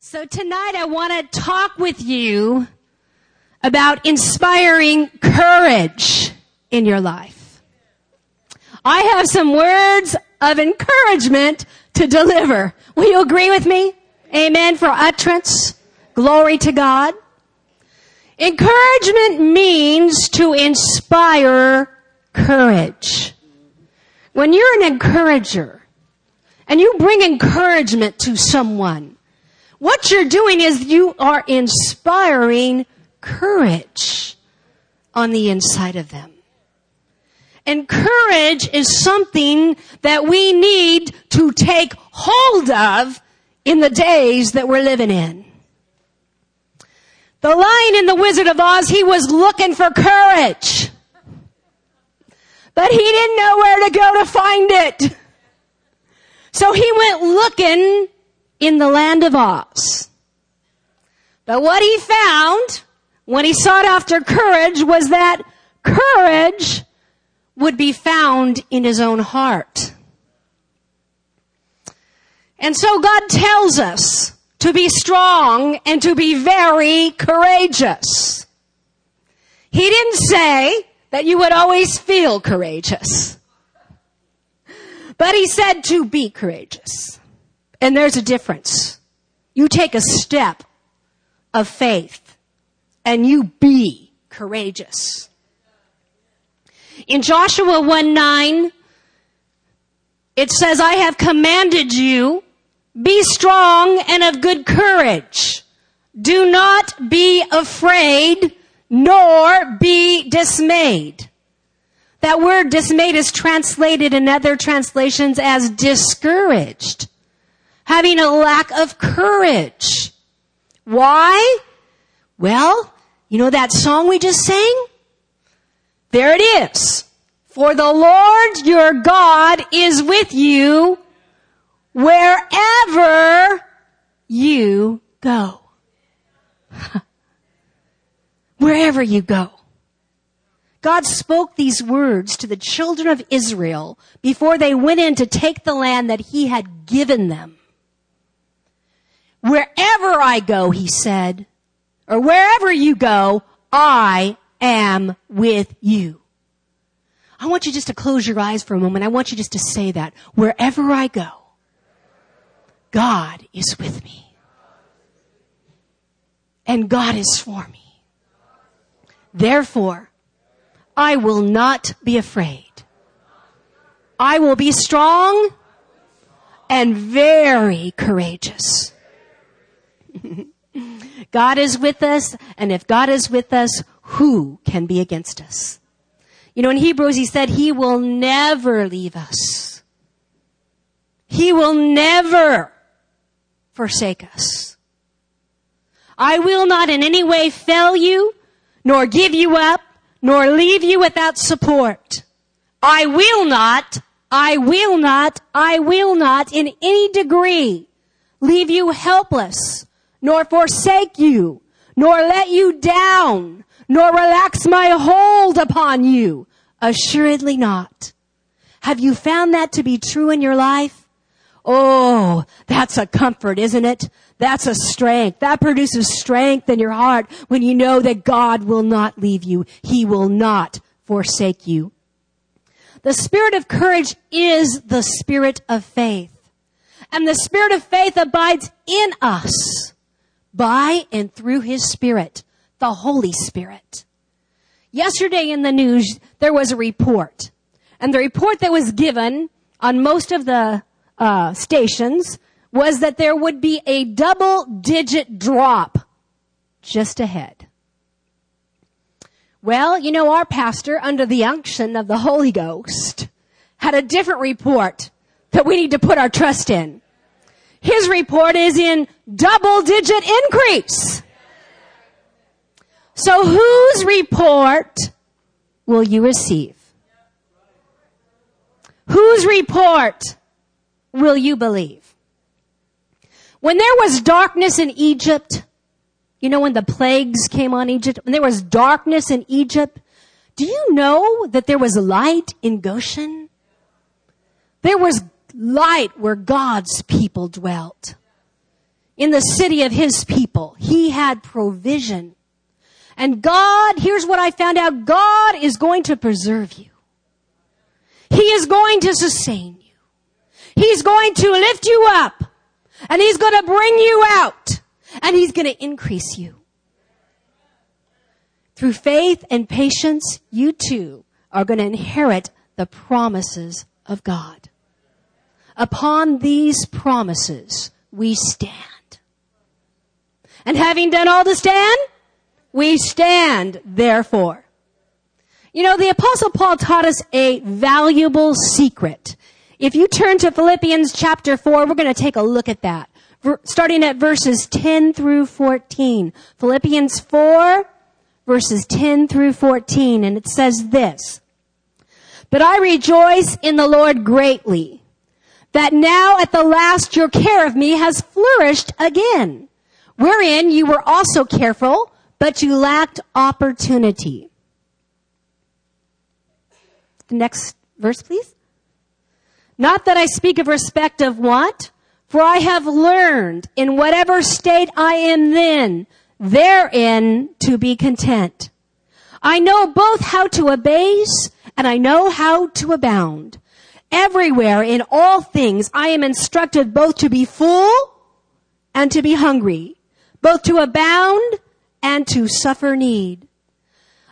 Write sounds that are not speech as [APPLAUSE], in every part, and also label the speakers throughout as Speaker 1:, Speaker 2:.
Speaker 1: So tonight I want to talk with you about inspiring courage in your life. I have some words of encouragement to deliver. Will you agree with me? Amen for utterance. Glory to God. Encouragement means to inspire courage. When you're an encourager and you bring encouragement to someone, what you're doing is you are inspiring courage on the inside of them. And courage is something that we need to take hold of in the days that we're living in. The lion in the Wizard of Oz, he was looking for courage. But he didn't know where to go to find it. So he went looking in the land of Oz. But what he found when he sought after courage was that courage would be found in his own heart. And so God tells us to be strong and to be very courageous. He didn't say that you would always feel courageous. But he said to be courageous. And there's a difference. You take a step of faith and you be courageous. In Joshua 1 9, it says, I have commanded you, be strong and of good courage. Do not be afraid, nor be dismayed. That word dismayed is translated in other translations as discouraged having a lack of courage. Why? Well, you know that song we just sang? There it is. For the Lord your God is with you wherever you go. [LAUGHS] wherever you go. God spoke these words to the children of Israel before they went in to take the land that he had given them. Wherever I go, he said, or wherever you go, I am with you. I want you just to close your eyes for a moment. I want you just to say that. Wherever I go, God is with me. And God is for me. Therefore, I will not be afraid. I will be strong and very courageous. [LAUGHS] God is with us, and if God is with us, who can be against us? You know, in Hebrews, he said, He will never leave us. He will never forsake us. I will not in any way fail you, nor give you up, nor leave you without support. I will not, I will not, I will not in any degree leave you helpless nor forsake you, nor let you down, nor relax my hold upon you. Assuredly not. Have you found that to be true in your life? Oh, that's a comfort, isn't it? That's a strength. That produces strength in your heart when you know that God will not leave you. He will not forsake you. The spirit of courage is the spirit of faith. And the spirit of faith abides in us by and through His Spirit, the Holy Spirit. Yesterday in the news, there was a report. And the report that was given on most of the uh, stations was that there would be a double digit drop just ahead. Well, you know, our pastor, under the unction of the Holy Ghost, had a different report that we need to put our trust in. His report is in double digit increase. So whose report will you receive? Whose report will you believe? When there was darkness in Egypt, you know when the plagues came on Egypt, when there was darkness in Egypt, do you know that there was light in Goshen? There was light where God's people dwelt. in the city of his people. He had provision. And God, here's what I found out. God is going to preserve you. He is going to sustain you. He's going to lift you up and he's going to bring you out and he's going to increase you. Through faith and patience, you too are going to inherit the promises of God. Upon these promises, we stand. And having done all to stand, we stand therefore. You know, the apostle Paul taught us a valuable secret. If you turn to Philippians chapter 4, we're going to take a look at that. Starting at verses 10 through 14. Philippians 4, verses 10 through 14, and it says this. But I rejoice in the Lord greatly, that now at the last your care of me has flourished again, wherein you were also careful, but you lacked opportunity. The next verse, please. Not that I speak of respect of what, for I have learned in whatever state I am then, therein to be content. I know both how to abase and I know how to abound. Everywhere in all things I am instructed both to be full and to be hungry, both to abound and to suffer need.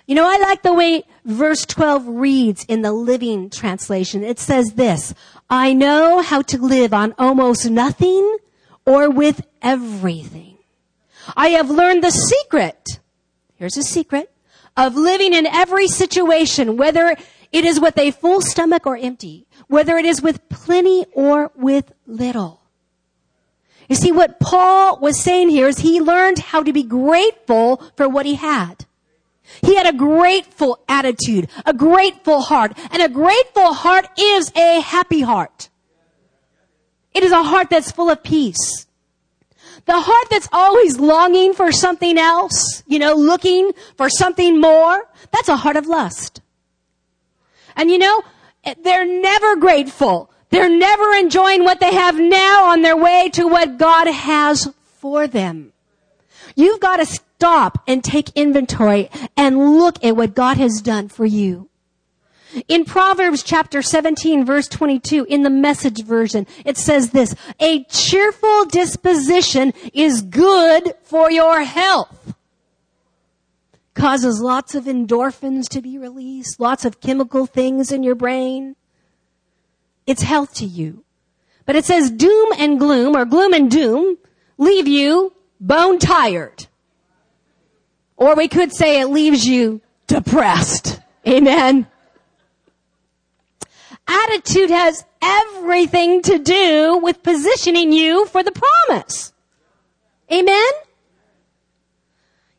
Speaker 1: You know, I like the way verse 12 reads in the Living Translation. It says this, I know how to live on almost nothing or with everything. I have learned the secret. Here's a secret of living in every situation, whether it is with a full stomach or empty, whether it is with plenty or with little. You see, what Paul was saying here is he learned how to be grateful for what he had. He had a grateful attitude, a grateful heart, and a grateful heart is a happy heart. It is a heart that's full of peace. The heart that's always longing for something else, you know, looking for something more, that's a heart of lust. And you know, they're never grateful. They're never enjoying what they have now on their way to what God has for them. You've got to stop and take inventory and look at what God has done for you. In Proverbs chapter 17 verse 22 in the message version, it says this, a cheerful disposition is good for your health. Causes lots of endorphins to be released, lots of chemical things in your brain. It's health to you. But it says doom and gloom or gloom and doom leave you bone tired. Or we could say it leaves you depressed. Amen. Attitude has everything to do with positioning you for the promise. Amen?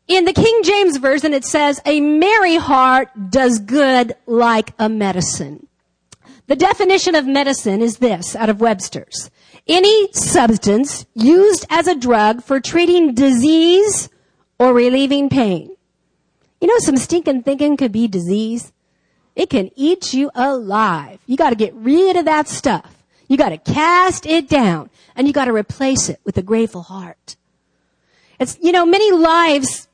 Speaker 1: In the King James Version, it says, a merry heart does good like a medicine. The definition of medicine is this out of Webster's. Any substance used as a drug for treating disease or relieving pain. You know, some stinking thinking could be disease. It can eat you alive. You gotta get rid of that stuff. You gotta cast it down and you gotta replace it with a grateful heart. It's, you know, many lives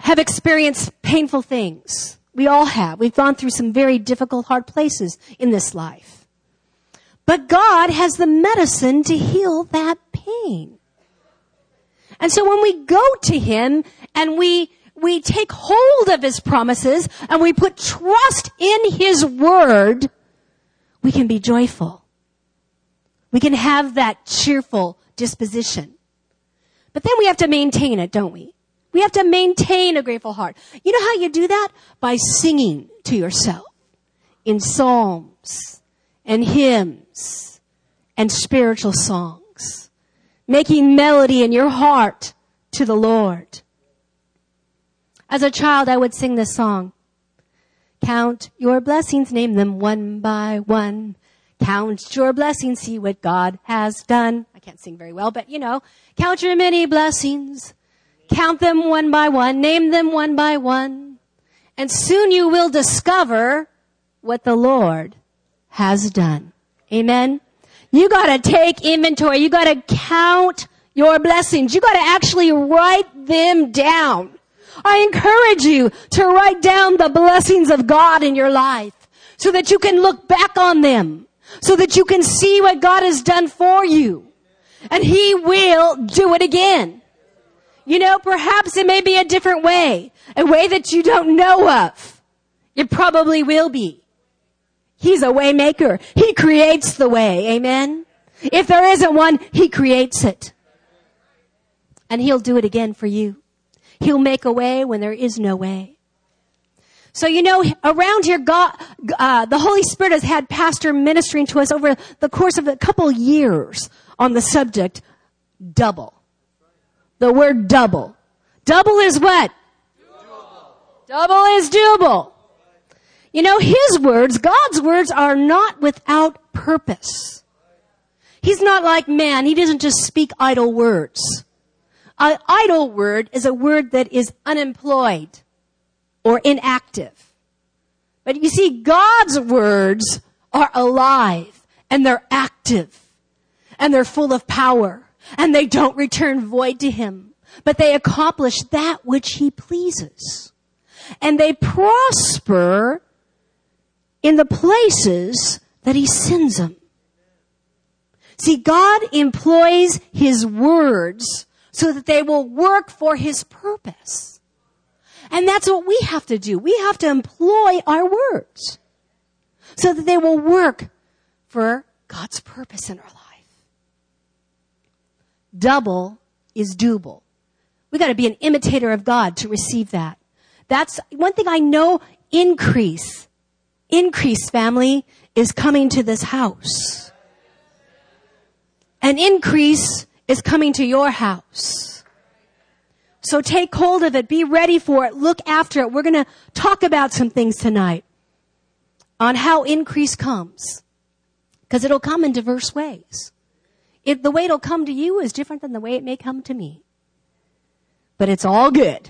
Speaker 1: have experienced painful things. We all have. We've gone through some very difficult, hard places in this life. But God has the medicine to heal that pain. And so when we go to Him and we, we take hold of His promises and we put trust in His Word, we can be joyful. We can have that cheerful disposition. But then we have to maintain it, don't we? We have to maintain a grateful heart. You know how you do that? By singing to yourself in psalms and hymns and spiritual songs, making melody in your heart to the Lord. As a child, I would sing this song. Count your blessings, name them one by one. Count your blessings, see what God has done. I can't sing very well, but you know, count your many blessings. Count them one by one, name them one by one. And soon you will discover what the Lord has done. Amen. You gotta take inventory. You gotta count your blessings. You gotta actually write them down. I encourage you to write down the blessings of God in your life so that you can look back on them, so that you can see what God has done for you. And He will do it again. You know, perhaps it may be a different way, a way that you don't know of. It probably will be. He's a way maker. He creates the way. Amen. If there isn't one, He creates it. And He'll do it again for you. He'll make a way when there is no way. So you know, around here, God, uh, the Holy Spirit has had pastor ministering to us over the course of a couple years on the subject double. The word double. Double is what? Doable. Double is doable. You know, His words, God's words are not without purpose. He's not like man. He doesn't just speak idle words. An idle word is a word that is unemployed or inactive. But you see, God's words are alive and they're active and they're full of power and they don't return void to Him, but they accomplish that which He pleases. And they prosper in the places that He sends them. See, God employs His words so that they will work for his purpose. And that's what we have to do. We have to employ our words so that they will work for God's purpose in our life. Double is double. We got to be an imitator of God to receive that. That's one thing I know increase, increase family is coming to this house. An increase is coming to your house. So take hold of it. Be ready for it. Look after it. We're going to talk about some things tonight on how increase comes. Because it'll come in diverse ways. It, the way it'll come to you is different than the way it may come to me. But it's all good.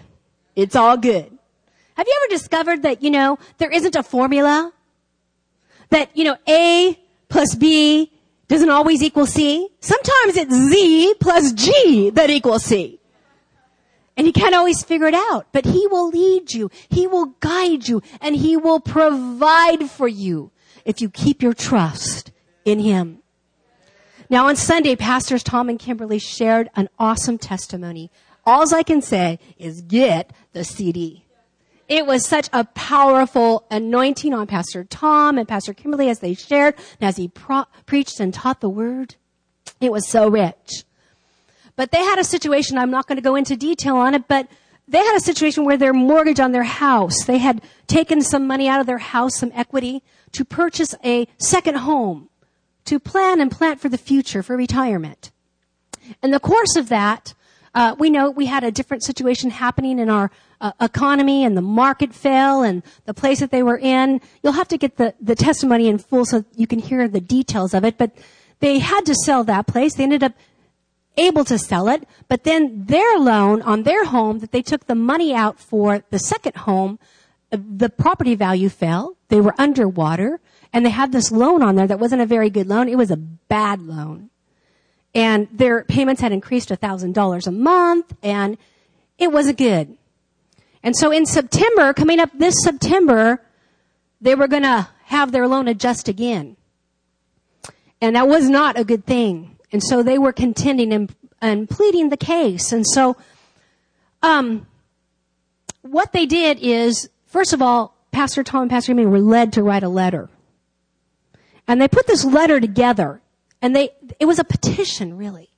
Speaker 1: It's all good. Have you ever discovered that, you know, there isn't a formula? That, you know, A plus B doesn't always equal C. Sometimes it's Z plus G that equals C. And you can't always figure it out, but He will lead you. He will guide you and He will provide for you if you keep your trust in Him. Now on Sunday, Pastors Tom and Kimberly shared an awesome testimony. All I can say is get the CD. It was such a powerful anointing on Pastor Tom and Pastor Kimberly as they shared and as he pro- preached and taught the word. It was so rich. But they had a situation, I'm not going to go into detail on it, but they had a situation where their mortgage on their house, they had taken some money out of their house, some equity, to purchase a second home, to plan and plant for the future, for retirement. In the course of that, uh, we know we had a different situation happening in our uh, economy and the market fell and the place that they were in. You'll have to get the, the testimony in full so you can hear the details of it, but they had to sell that place. They ended up able to sell it, but then their loan on their home that they took the money out for the second home, uh, the property value fell. They were underwater and they had this loan on there that wasn't a very good loan. It was a bad loan. And their payments had increased a thousand dollars a month and it wasn't good. And so in September, coming up this September, they were going to have their loan adjust again. And that was not a good thing. And so they were contending and, and pleading the case. And so, um, what they did is, first of all, Pastor Tom and Pastor Amy were led to write a letter. And they put this letter together. And they, it was a petition, really.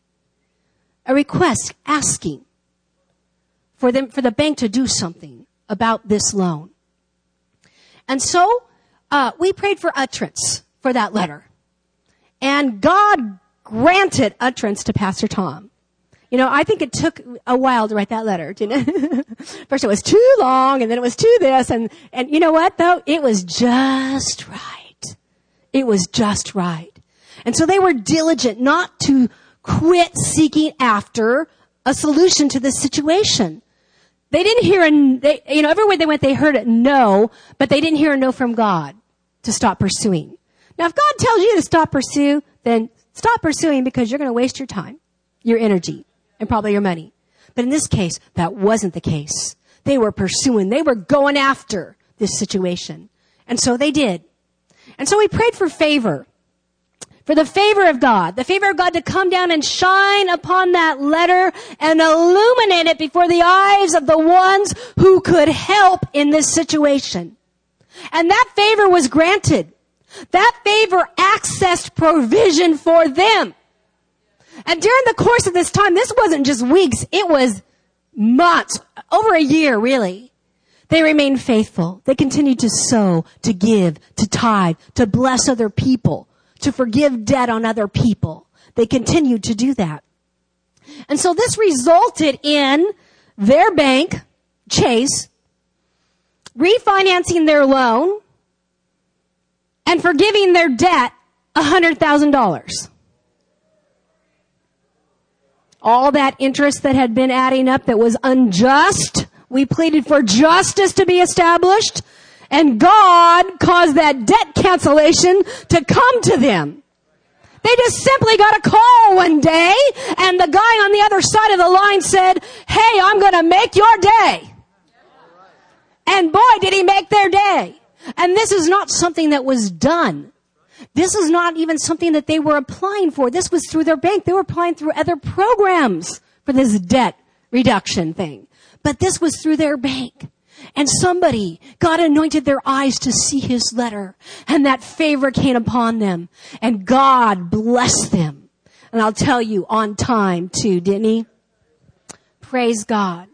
Speaker 1: A request asking for them, for the bank to do something about this loan. And so, uh, we prayed for utterance for that letter. And God granted utterance to Pastor Tom. You know, I think it took a while to write that letter, didn't it? [LAUGHS] First it was too long and then it was too this and, and you know what though? It was just right. It was just right. And so they were diligent not to quit seeking after a solution to this situation. They didn't hear a, they, you know, everywhere they went, they heard a no, but they didn't hear a no from God to stop pursuing. Now, if God tells you to stop pursue, then stop pursuing because you're going to waste your time, your energy. and probably your money. But in this case, that wasn't the case. They were pursuing, they were going after this situation. And so they did. And so we prayed for favor. For the favor of God, the favor of God to come down and shine upon that letter and illuminate it before the eyes of the ones who could help in this situation. And that favor was granted. That favor accessed provision for them. And during the course of this time, this wasn't just weeks, it was months, over a year really. They remained faithful. They continued to sow, to give, to tithe, to bless other people, to forgive debt on other people. They continued to do that. And so this resulted in their bank, Chase, refinancing their loan and forgiving their debt $100,000. All that interest that had been adding up that was unjust we pleaded for justice to be established and God caused that debt cancellation to come to them. They just simply got a call one day and the guy on the other side of the line said, Hey, I'm going to make your day. And boy, did he make their day. And this is not something that was done. This is not even something that they were applying for. This was through their bank. They were applying through other programs for this debt reduction thing. But this was through their bank. And somebody, God anointed their eyes to see his letter. And that favor came upon them. And God blessed them. And I'll tell you on time too, didn't he? Praise God.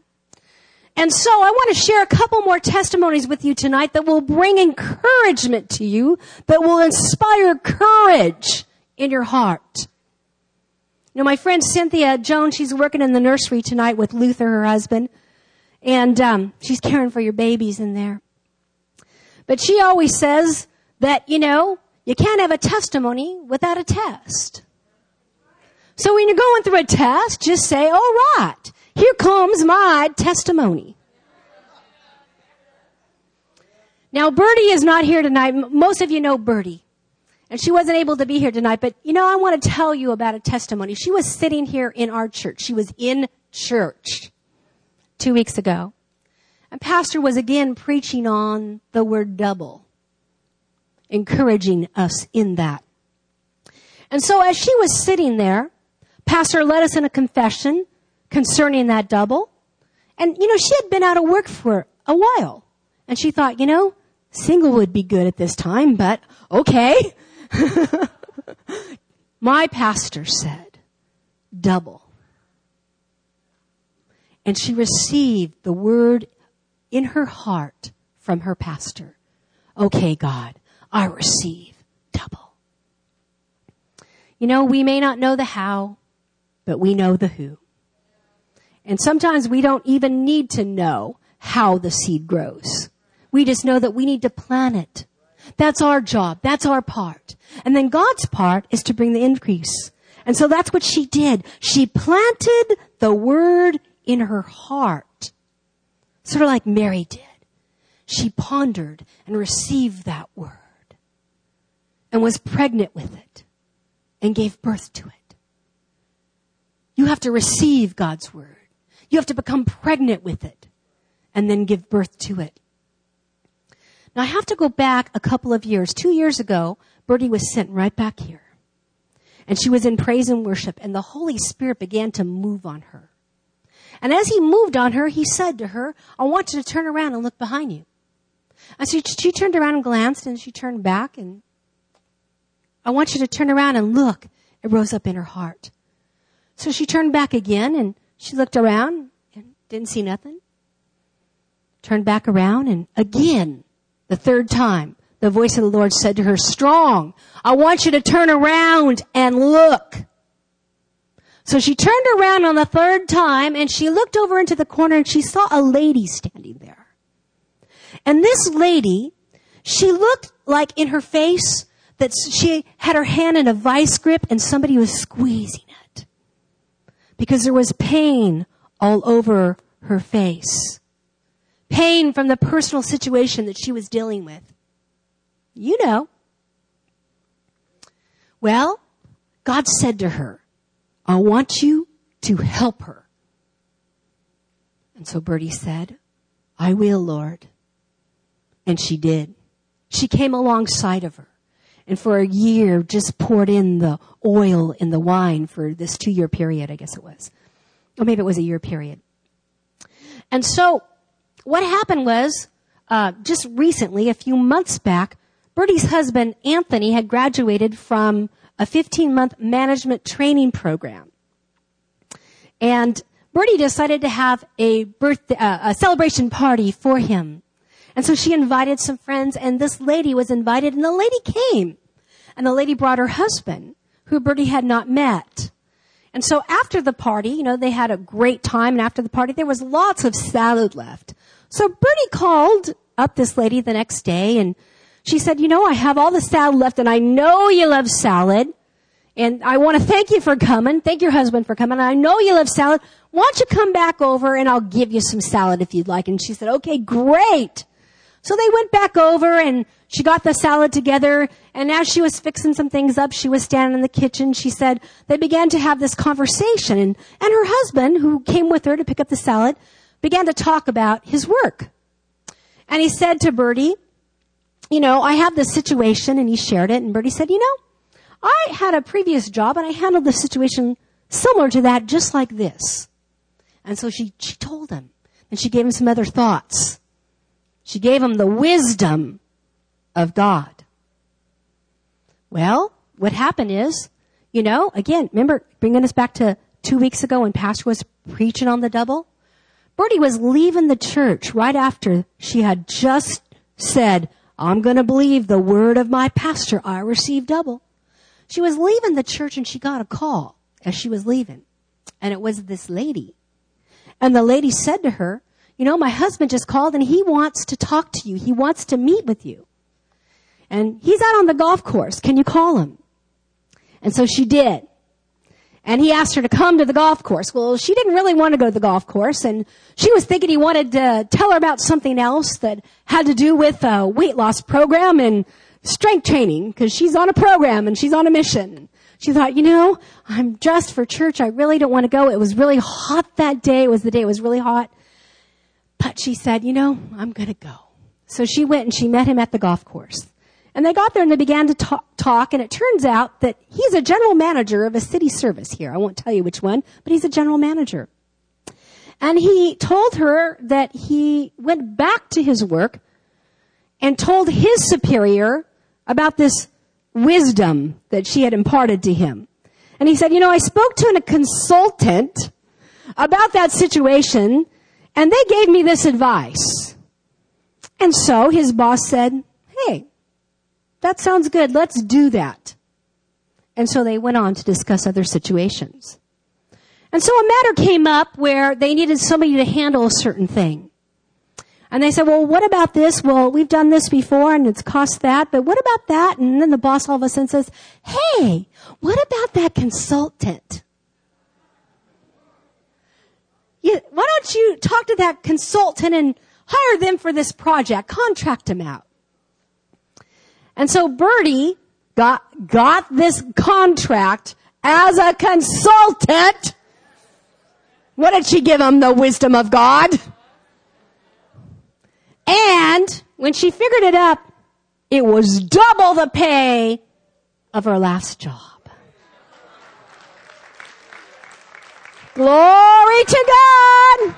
Speaker 1: And so I want to share a couple more testimonies with you tonight that will bring encouragement to you, that will inspire courage in your heart. You know, my friend Cynthia Jones, she's working in the nursery tonight with Luther, her husband. And um, she's caring for your babies in there. But she always says that, you know, you can't have a testimony without a test. So when you're going through a test, just say, all right, here comes my testimony. Now, Bertie is not here tonight. Most of you know Bertie. And she wasn't able to be here tonight, but you know, I want to tell you about a testimony. She was sitting here in our church. She was in church two weeks ago. And Pastor was again preaching on the word double, encouraging us in that. And so as she was sitting there, Pastor led us in a confession concerning that double. And, you know, she had been out of work for a while. And she thought, you know, single would be good at this time, but okay. [LAUGHS] My pastor said, double and she received the word in her heart from her pastor. Okay, God, I receive double. You know, we may not know the how, but we know the who. And sometimes we don't even need to know how the seed grows. We just know that we need to plant it. That's our job. That's our part. And then God's part is to bring the increase. And so that's what she did. She planted the word in her heart. Sort of like Mary did. She pondered and received that word and was pregnant with it and gave birth to it. You have to receive God's word. You have to become pregnant with it and then give birth to it. Now I have to go back a couple of years. Two years ago, Bertie was sent right back here. And she was in praise and worship and the Holy Spirit began to move on her. And as he moved on her, he said to her, I want you to turn around and look behind you. And so she turned around and glanced and she turned back and I want you to turn around and look. It rose up in her heart. So she turned back again and she looked around and didn't see nothing. Turned back around and again, the third time, the voice of the Lord said to her, strong, I want you to turn around and look. So she turned around on the third time and she looked over into the corner and she saw a lady standing there. And this lady, she looked like in her face that she had her hand in a vice grip and somebody was squeezing it. Because there was pain all over her face. Pain from the personal situation that she was dealing with. You know. Well, God said to her, I want you to help her. And so Bertie said, I will, Lord. And she did. She came alongside of her and for a year just poured in the oil and the wine for this two year period, I guess it was. Or maybe it was a year period. And so what happened was, uh, just recently, a few months back, Bertie's husband, Anthony, had graduated from a 15 month management training program. And Bertie decided to have a birthday, uh, a celebration party for him. And so she invited some friends and this lady was invited and the lady came. And the lady brought her husband, who Bertie had not met. And so after the party, you know, they had a great time and after the party there was lots of salad left. So Bertie called up this lady the next day and she said, you know, I have all the salad left and I know you love salad. And I want to thank you for coming. Thank your husband for coming. I know you love salad. Why don't you come back over and I'll give you some salad if you'd like. And she said, okay, great. So they went back over and she got the salad together. And as she was fixing some things up, she was standing in the kitchen. She said they began to have this conversation and, and her husband, who came with her to pick up the salad, began to talk about his work. And he said to Bertie, you know, I have this situation and he shared it and Bertie said, you know, I had a previous job and I handled the situation similar to that, just like this. And so she, she told him and she gave him some other thoughts. She gave him the wisdom of God. Well, what happened is, you know, again, remember bringing us back to two weeks ago when Pastor was preaching on the double? Bertie was leaving the church right after she had just said, I'm going to believe the word of my pastor. I receive double. She was leaving the church and she got a call as she was leaving. And it was this lady. And the lady said to her, you know, my husband just called and he wants to talk to you. He wants to meet with you. And he's out on the golf course. Can you call him? And so she did. And he asked her to come to the golf course. Well, she didn't really want to go to the golf course and she was thinking he wanted to tell her about something else that had to do with a weight loss program and strength training because she's on a program and she's on a mission. She thought, you know, I'm dressed for church. I really don't want to go. It was really hot that day. It was the day it was really hot. But she said, you know, I'm going to go. So she went and she met him at the golf course. And they got there and they began to talk, talk, and it turns out that he's a general manager of a city service here. I won't tell you which one, but he's a general manager. And he told her that he went back to his work and told his superior about this wisdom that she had imparted to him. And he said, you know, I spoke to a consultant about that situation and they gave me this advice. And so his boss said, hey, that sounds good. Let's do that. And so they went on to discuss other situations. And so a matter came up where they needed somebody to handle a certain thing. And they said, well, what about this? Well, we've done this before and it's cost that, but what about that? And then the boss all of a sudden says, hey, what about that consultant? You, why don't you talk to that consultant and hire them for this project? Contract them out. And so Bertie got, got this contract as a consultant. What did she give him? The wisdom of God. And when she figured it up, it was double the pay of her last job. Glory to God!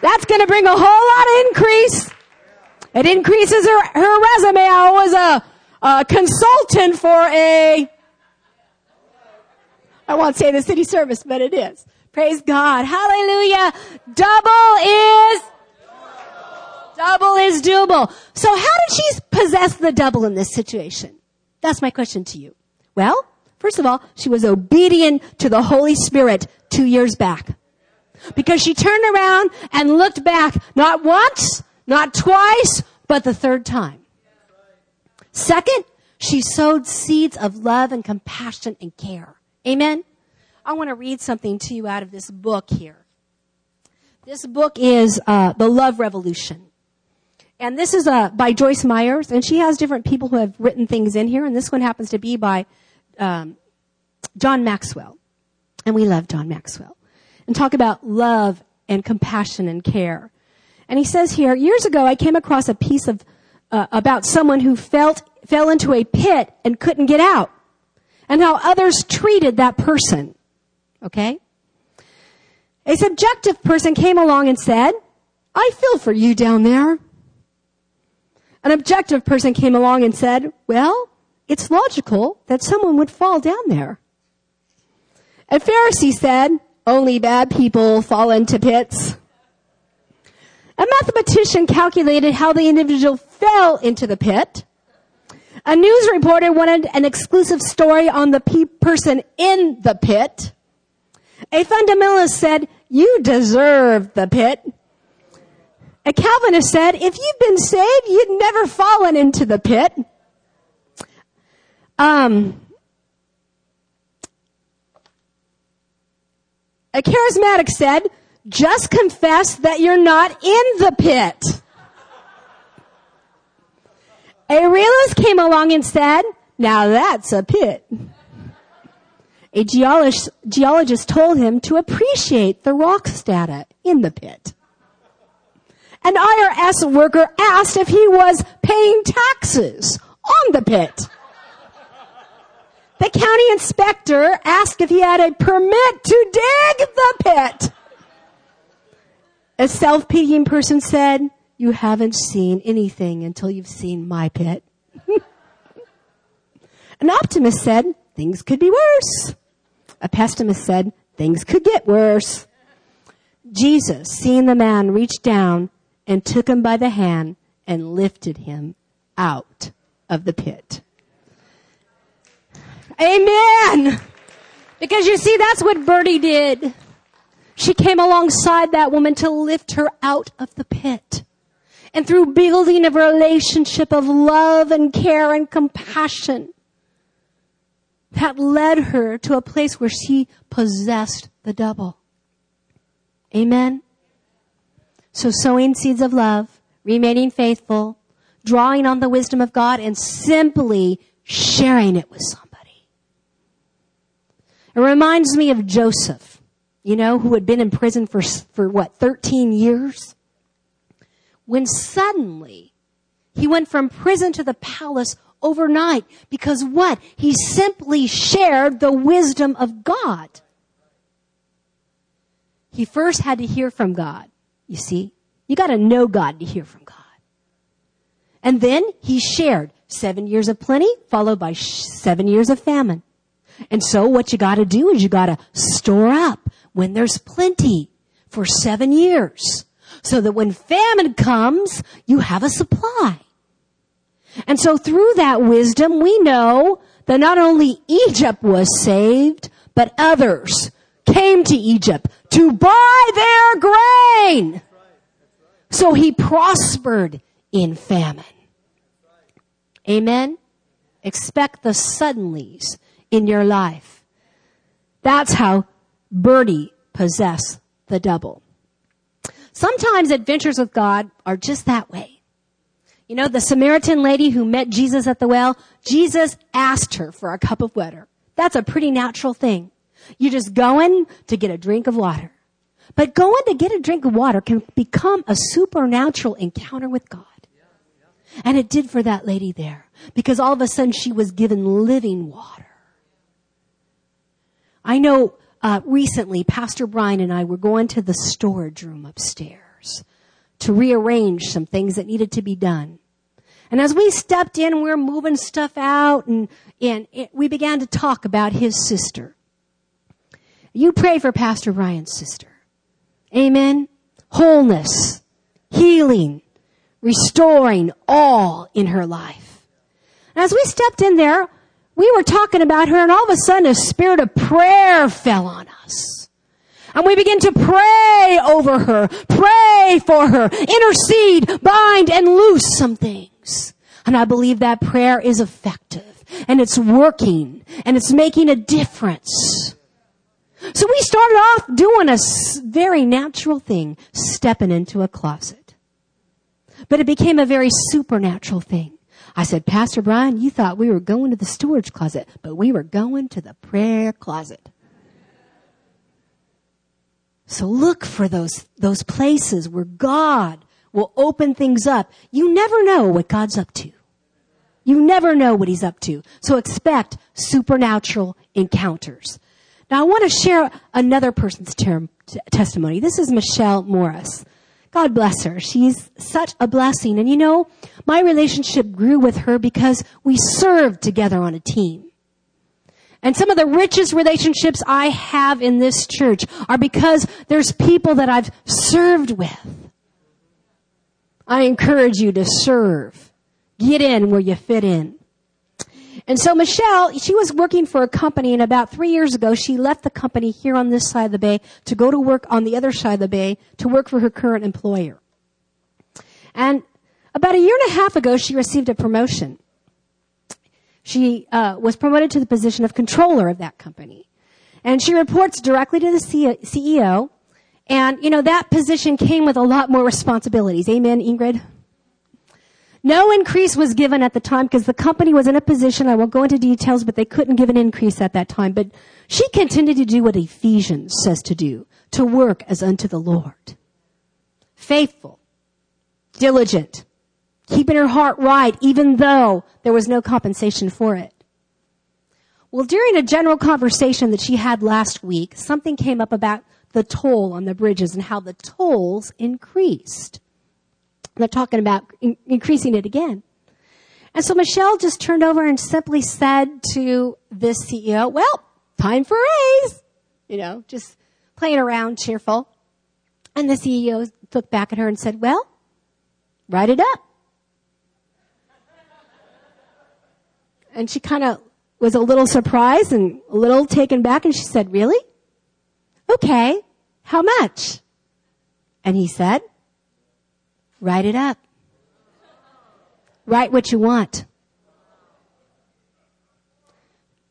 Speaker 1: That's gonna bring a whole lot of increase. It increases her, her resume. I was a, a consultant for a, I won't say the city service, but it is. Praise God. Hallelujah. Double is double is doable. So how did she possess the double in this situation? That's my question to you. Well, first of all, she was obedient to the Holy Spirit two years back. Because she turned around and looked back not once, not twice, but the third time. Second, she sowed seeds of love and compassion and care. Amen. I want to read something to you out of this book here. This book is uh, The Love Revolution. And this is uh, by Joyce Myers, and she has different people who have written things in here, and this one happens to be by um, John Maxwell. And we love John Maxwell. And talk about love and compassion and care. And he says here, years ago I came across a piece of, uh, about someone who felt, fell into a pit and couldn't get out. And how others treated that person. Okay? A subjective person came along and said, I feel for you down there. An objective person came along and said, well, it's logical that someone would fall down there. A Pharisee said, only bad people fall into pits. A mathematician calculated how the individual fell into the pit. A news reporter wanted an exclusive story on the pe- person in the pit. A fundamentalist said, you deserve the pit. A Calvinist said, if you've been saved, you'd never fallen into the pit. Um, a charismatic said, just confess that you're not in the pit. A realist came along and said, now that's a pit. A geologist, geologist told him to appreciate the rock strata in the pit. An IRS worker asked if he was paying taxes on the pit. The county inspector asked if he had a permit to dig the pit. A self-pitying person said, you haven't seen anything until you've seen my pit. [LAUGHS] An optimist said, things could be worse. A pessimist said, things could get worse. Jesus, seeing the man, reached down and took him by the hand and lifted him out of the pit. Amen. Because you see, that's what Bertie did. She came alongside that woman to lift her out of the pit. And through building a relationship of love and care and compassion, that led her to a place where she possessed the double. Amen. So sowing seeds of love, remaining faithful, drawing on the wisdom of God, and simply sharing it with somebody. It reminds me of Joseph, you know, who had been in prison for, for what, 13 years? When suddenly he went from prison to the palace overnight because what? He simply shared the wisdom of God. He first had to hear from God. You see, you got to know God to hear from God. And then he shared seven years of plenty followed by seven years of famine. And so what you got to do is you got to store up when there's plenty for seven years so that when famine comes, you have a supply. And so through that wisdom, we know that not only Egypt was saved, but others came to Egypt to buy their grain. So he prospered in famine. Amen. Expect the suddenlies in your life. That's how Bertie possess the double. Sometimes adventures with God are just that way. You know, the Samaritan lady who met Jesus at the well, Jesus asked her for a cup of water. That's a pretty natural thing. You're just going to get a drink of water. But going to get a drink of water can become a supernatural encounter with God. And it did for that lady there. Because all of a sudden she was given living water. I know uh, recently Pastor Brian and I were going to the storage room upstairs to rearrange some things that needed to be done. And as we stepped in, we were moving stuff out and, and it, we began to talk about his sister. You pray for Pastor Brian's sister. Amen. Wholeness, healing, restoring all in her life. And as we stepped in there, we were talking about her and all of a sudden a spirit of prayer fell on us. And we began to pray over her, pray for her, intercede, bind, and loose some things. And I believe that prayer is effective and it's working and it's making a difference. So we started off doing a very natural thing, stepping into a closet. But it became a very supernatural thing. I said, Pastor Brian, you thought we were going to the storage closet, but we were going to the prayer closet. So look for those, those places where God will open things up. You never know what God's up to. You never know what he's up to. So expect supernatural encounters. Now I want to share another person's term, t- testimony. This is Michelle Morris. God bless her. She's such a blessing. And you know, my relationship grew with her because we served together on a team. And some of the richest relationships I have in this church are because there's people that I've served with. I encourage you to serve. Get in where you fit in. And so Michelle, she was working for a company and about three years ago, she left the company here on this side of the bay to go to work on the other side of the bay to work for her current employer. And about a year and a half ago, she received a promotion. She uh, was promoted to the position of controller of that company. And she reports directly to the CEO. And, you know, that position came with a lot more responsibilities. Amen, Ingrid? No increase was given at the time because the company was in a position, I won't go into details, but they couldn't give an increase at that time. But she continued to do what Ephesians says to do, to work as unto the Lord. Faithful, diligent, keeping her heart right, even though there was no compensation for it. Well, during a general conversation that she had last week, something came up about the toll on the bridges and how the tolls increased. They're talking about in- increasing it again. And so Michelle just turned over and simply said to this CEO, well, time for a raise. You know, just playing around, cheerful. And the CEO looked back at her and said, well, write it up. And she kind of was a little surprised and a little taken back and she said, really? Okay. How much? And he said, Write it up. Write what you want.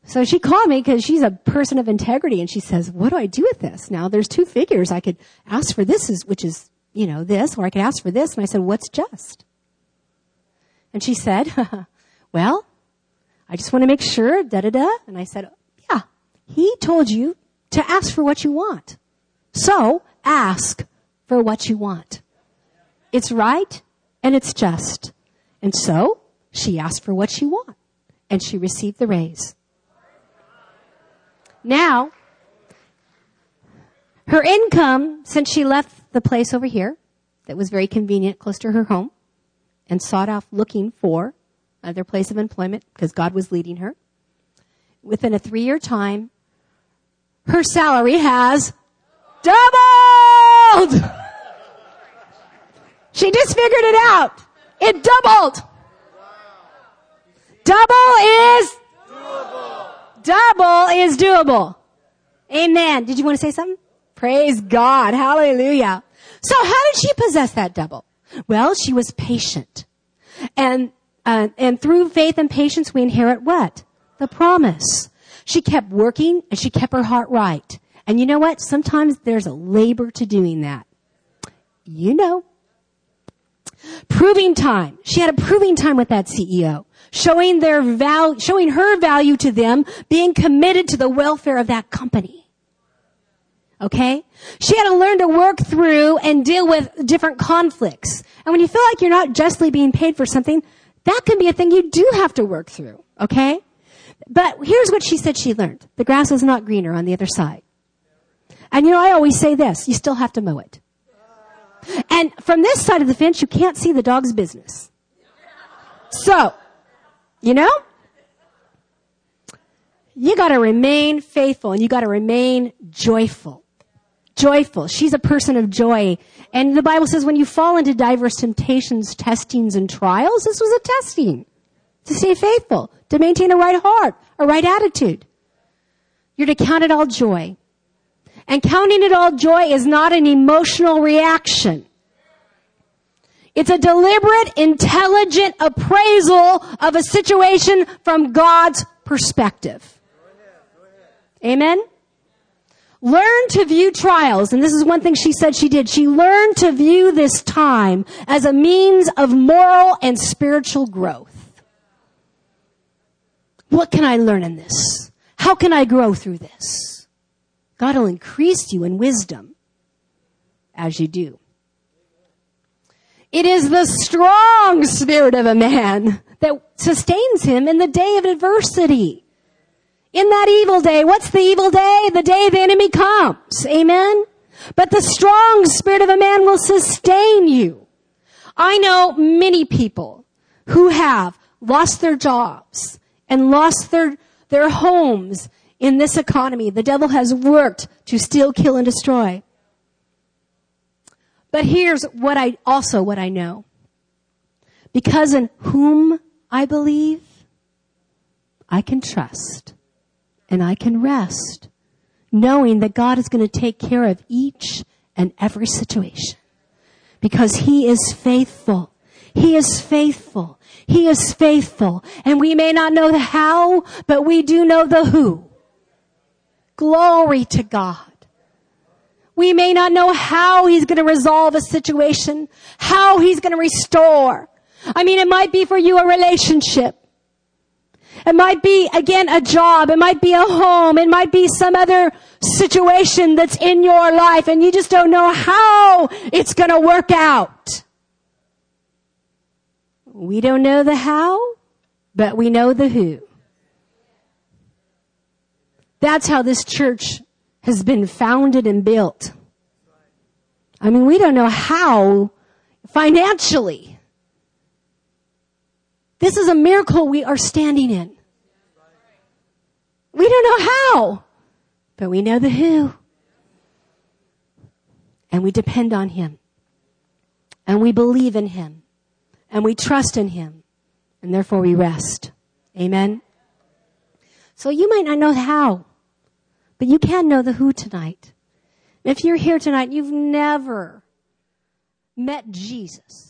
Speaker 1: So she called me because she's a person of integrity and she says, what do I do with this? Now there's two figures. I could ask for this, is, which is, you know, this, or I could ask for this. And I said, what's just? And she said, [LAUGHS] well, I just want to make sure, da da da. And I said, yeah, he told you to ask for what you want. So ask for what you want. It's right and it's just. And so she asked for what she wanted and she received the raise. Now, her income, since she left the place over here that was very convenient, close to her home, and sought out looking for another place of employment because God was leading her, within a three year time, her salary has doubled! [LAUGHS] She just figured it out. It doubled. Double is doable. Double is doable. Amen. Did you want to say something? Praise God. Hallelujah. So how did she possess that double? Well, she was patient. And, uh, and through faith and patience, we inherit what? The promise. She kept working and she kept her heart right. And you know what? Sometimes there's a labor to doing that. You know. Proving time. She had a proving time with that CEO. Showing their value, showing her value to them, being committed to the welfare of that company. Okay? She had to learn to work through and deal with different conflicts. And when you feel like you're not justly being paid for something, that can be a thing you do have to work through. Okay? But here's what she said she learned. The grass is not greener on the other side. And you know, I always say this, you still have to mow it. And from this side of the fence, you can't see the dog's business. So, you know? You gotta remain faithful and you gotta remain joyful. Joyful. She's a person of joy. And the Bible says when you fall into diverse temptations, testings, and trials, this was a testing. To stay faithful, to maintain a right heart, a right attitude. You're to count it all joy. And counting it all joy is not an emotional reaction. It's a deliberate, intelligent appraisal of a situation from God's perspective. Amen? Learn to view trials, and this is one thing she said she did. She learned to view this time as a means of moral and spiritual growth. What can I learn in this? How can I grow through this? God will increase you in wisdom as you do. It is the strong spirit of a man that sustains him in the day of adversity. In that evil day, what's the evil day? The day the enemy comes. Amen? But the strong spirit of a man will sustain you. I know many people who have lost their jobs and lost their, their homes in this economy. The devil has worked to steal, kill, and destroy. But here's what I, also what I know. Because in whom I believe, I can trust and I can rest knowing that God is going to take care of each and every situation because he is faithful. He is faithful. He is faithful. And we may not know the how, but we do know the who. Glory to God. We may not know how he's going to resolve a situation, how he's going to restore. I mean, it might be for you a relationship. It might be, again, a job. It might be a home. It might be some other situation that's in your life and you just don't know how it's going to work out. We don't know the how, but we know the who. That's how this church has been founded and built. I mean, we don't know how financially. This is a miracle we are standing in. We don't know how, but we know the who. And we depend on Him. And we believe in Him. And we trust in Him. And therefore we rest. Amen. So you might not know how, but you can know the who tonight. If you're here tonight, you've never met Jesus.